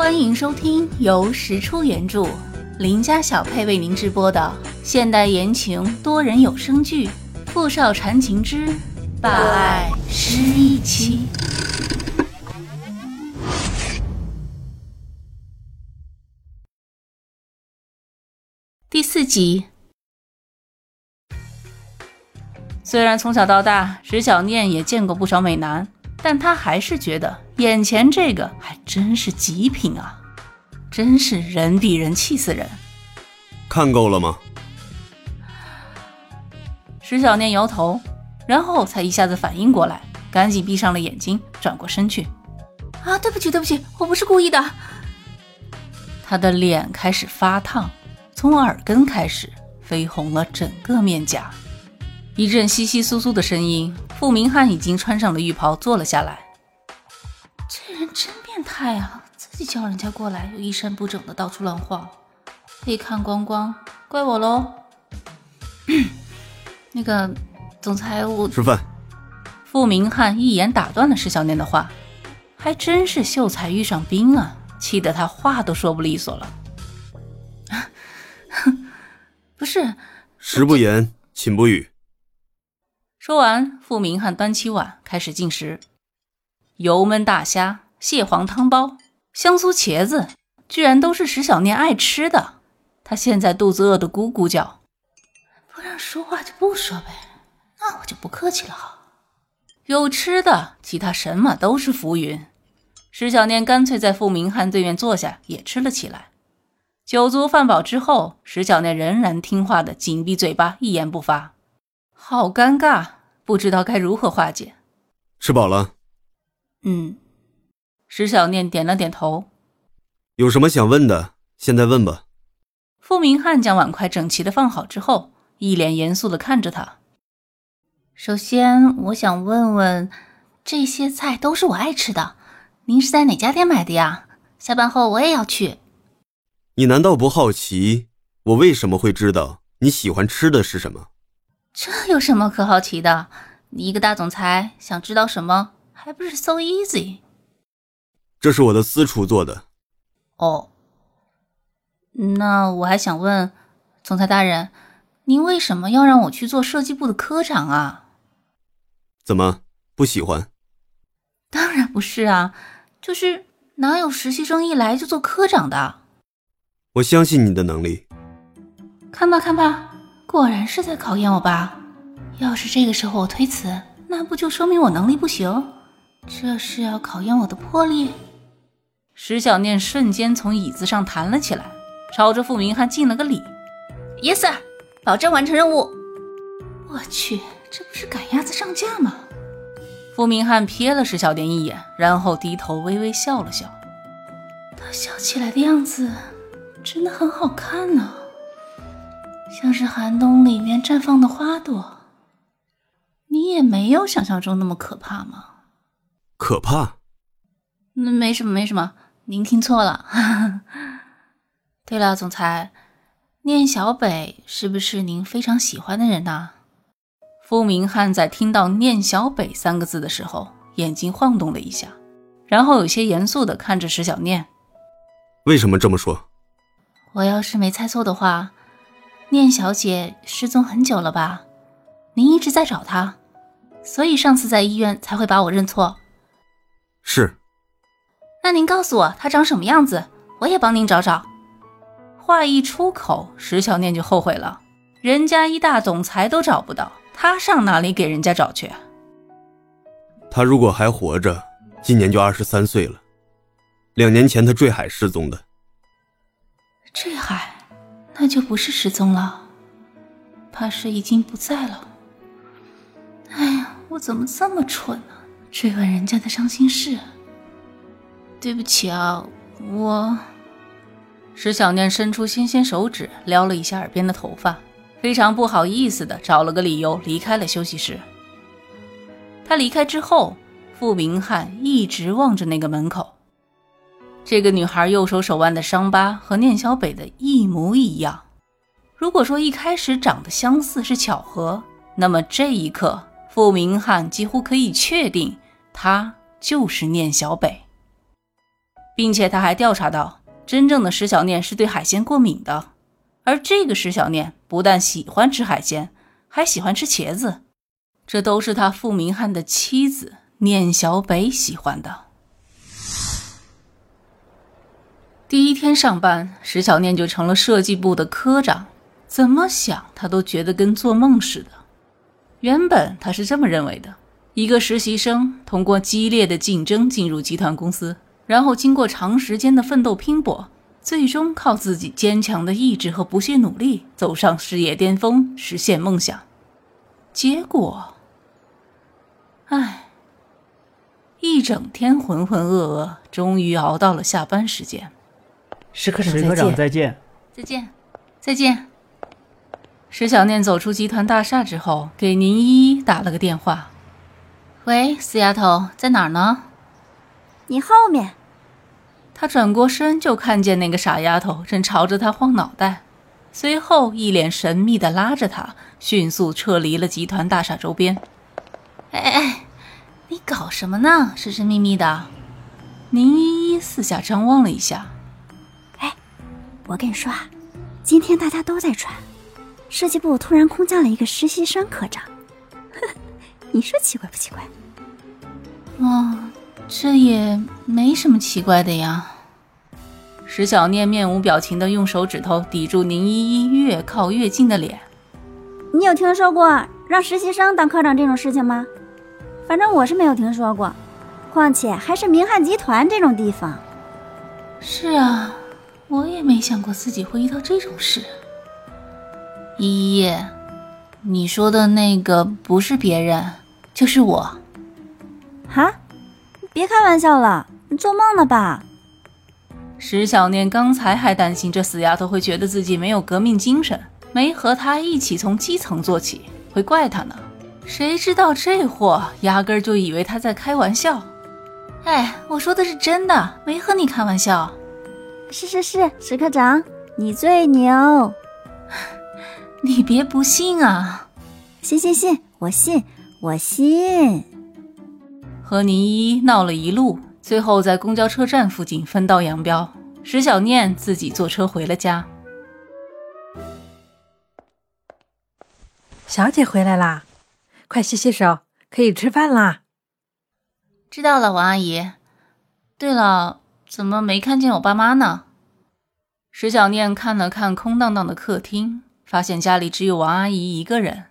欢迎收听由石出原著、林家小配为您直播的现代言情多人有声剧《富少缠情之霸爱失忆妻》第四集。虽然从小到大，石小念也见过不少美男。但他还是觉得眼前这个还真是极品啊，真是人比人气死人。看够了吗？石小念摇头，然后才一下子反应过来，赶紧闭上了眼睛，转过身去。啊，对不起，对不起，我不是故意的。他的脸开始发烫，从耳根开始绯红了整个面颊。一阵窸窸窣窣的声音，傅明翰已经穿上了浴袍，坐了下来。这人真变态啊！自己叫人家过来，又衣衫不整的到处乱晃，被看光光，怪我喽。那个总裁，我吃饭。傅明翰一眼打断了石小念的话，还真是秀才遇上兵啊，气得他话都说不利索了。不是，食不言，寝不语。说完，傅明翰端起碗开始进食。油焖大虾、蟹黄汤包、香酥茄子，居然都是石小念爱吃的。他现在肚子饿得咕咕叫。不让说话就不说呗，那我就不客气了哈。有吃的，其他什么都是浮云。石小念干脆在傅明翰对面坐下，也吃了起来。酒足饭饱之后，石小念仍然听话的紧闭嘴巴，一言不发。好尴尬，不知道该如何化解。吃饱了。嗯，石小念点了点头。有什么想问的，现在问吧。傅明翰将碗筷整齐的放好之后，一脸严肃的看着他。首先，我想问问，这些菜都是我爱吃的，您是在哪家店买的呀？下班后我也要去。你难道不好奇，我为什么会知道你喜欢吃的是什么？这有什么可好奇的？你一个大总裁，想知道什么还不是 so easy？这是我的私厨做的。哦，那我还想问，总裁大人，您为什么要让我去做设计部的科长啊？怎么不喜欢？当然不是啊，就是哪有实习生一来就做科长的？我相信你的能力。看吧，看吧。果然是在考验我吧？要是这个时候我推辞，那不就说明我能力不行？这是要考验我的魄力。石小念瞬间从椅子上弹了起来，朝着傅明翰敬了个礼：“Yes sir，保证完成任务。”我去，这不是赶鸭子上架吗？傅明翰瞥了石小念一眼，然后低头微微笑了笑。他笑起来的样子真的很好看呢。像是寒冬里面绽放的花朵，你也没有想象中那么可怕吗？可怕？那没什么，没什么，您听错了。对了，总裁，念小北是不是您非常喜欢的人呐？傅明翰在听到“念小北”三个字的时候，眼睛晃动了一下，然后有些严肃的看着石小念。为什么这么说？我要是没猜错的话。念小姐失踪很久了吧？您一直在找她，所以上次在医院才会把我认错。是。那您告诉我他长什么样子，我也帮您找找。话一出口，石小念就后悔了。人家一大总裁都找不到，他上哪里给人家找去？他如果还活着，今年就二十三岁了。两年前他坠海失踪的。坠海。那就不是失踪了，怕是已经不在了。哎呀，我怎么这么蠢呢？追问人家的伤心事。对不起啊，我……石小念伸出纤纤手指撩了一下耳边的头发，非常不好意思的找了个理由离开了休息室。他离开之后，傅明翰一直望着那个门口。这个女孩右手手腕的伤疤和念小北的一模一样。如果说一开始长得相似是巧合，那么这一刻，傅明翰几乎可以确定，她就是念小北。并且他还调查到，真正的石小念是对海鲜过敏的，而这个石小念不但喜欢吃海鲜，还喜欢吃茄子，这都是他傅明翰的妻子念小北喜欢的。第一天上班，石小念就成了设计部的科长，怎么想他都觉得跟做梦似的。原本他是这么认为的：一个实习生通过激烈的竞争进入集团公司，然后经过长时间的奋斗拼搏，最终靠自己坚强的意志和不懈努力走上事业巅峰，实现梦想。结果，唉，一整天浑浑噩噩，终于熬到了下班时间。石科长，石科长再见，再见，再见。石小念走出集团大厦之后，给宁依依打了个电话：“喂，死丫头，在哪儿呢？你后面。”他转过身就看见那个傻丫头正朝着他晃脑袋，随后一脸神秘的拉着他，迅速撤离了集团大厦周边。哎哎，你搞什么呢？神神秘秘的。宁依依四下张望了一下。哎我跟你说啊，今天大家都在传，设计部突然空降了一个实习生科长，呵你说奇怪不奇怪？哦，这也没什么奇怪的呀。石小念面无表情的用手指头抵住宁依依越靠越近的脸。你有听说过让实习生当科长这种事情吗？反正我是没有听说过，况且还是明翰集团这种地方。是啊。我也没想过自己会遇到这种事。依依，你说的那个不是别人，就是我。哈，别开玩笑了，你做梦呢吧？石小念刚才还担心这死丫头会觉得自己没有革命精神，没和她一起从基层做起，会怪她呢。谁知道这货压根儿就以为她在开玩笑。哎，我说的是真的，没和你开玩笑。是是是，石科长，你最牛！你别不信啊！信信信，我信我信。和宁一闹了一路，最后在公交车站附近分道扬镳。石小念自己坐车回了家。小姐回来啦，快洗洗手，可以吃饭啦。知道了，王阿姨。对了。怎么没看见我爸妈呢？石小念看了看空荡荡的客厅，发现家里只有王阿姨一个人。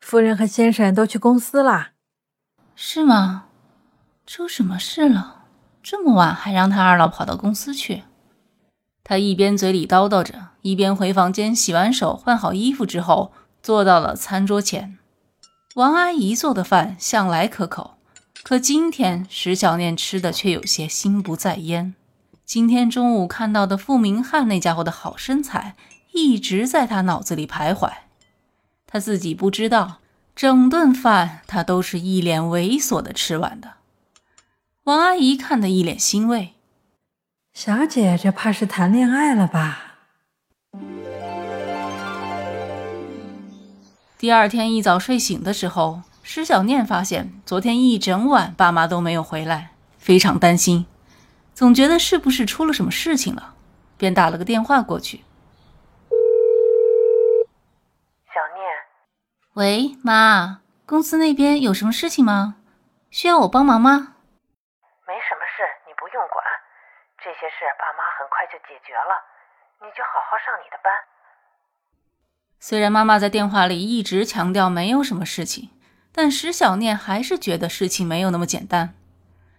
夫人和先生都去公司啦。是吗？出什么事了？这么晚还让他二老跑到公司去？他一边嘴里叨叨着，一边回房间洗完手、换好衣服之后，坐到了餐桌前。王阿姨做的饭向来可口。可今天石小念吃的却有些心不在焉。今天中午看到的傅明翰那家伙的好身材，一直在他脑子里徘徊。他自己不知道，整顿饭他都是一脸猥琐的吃完的。王阿姨看得一脸欣慰：“小姐，这怕是谈恋爱了吧？”第二天一早睡醒的时候。施小念发现昨天一整晚爸妈都没有回来，非常担心，总觉得是不是出了什么事情了，便打了个电话过去。小念，喂，妈，公司那边有什么事情吗？需要我帮忙吗？没什么事，你不用管，这些事爸妈很快就解决了，你就好好上你的班。虽然妈妈在电话里一直强调没有什么事情。但石小念还是觉得事情没有那么简单，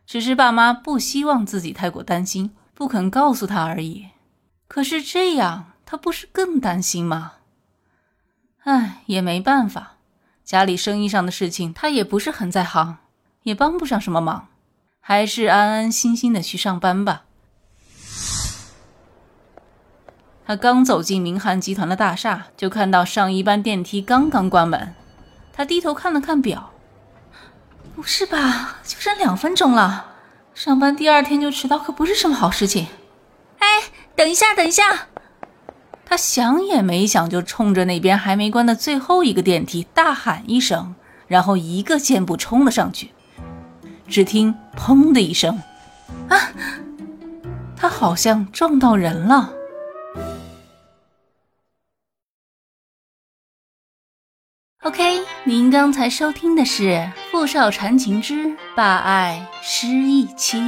只是爸妈不希望自己太过担心，不肯告诉他而已。可是这样，他不是更担心吗？唉，也没办法，家里生意上的事情他也不是很在行，也帮不上什么忙，还是安安心心的去上班吧。他刚走进明翰集团的大厦，就看到上一班电梯刚刚关门。他低头看了看表，不是吧？就剩两分钟了，上班第二天就迟到可不是什么好事情。哎，等一下，等一下！他想也没想，就冲着那边还没关的最后一个电梯大喊一声，然后一个箭步冲了上去，只听砰的一声。啊？他好像撞到人了。OK，您刚才收听的是《傅少缠情之霸爱失忆妻》。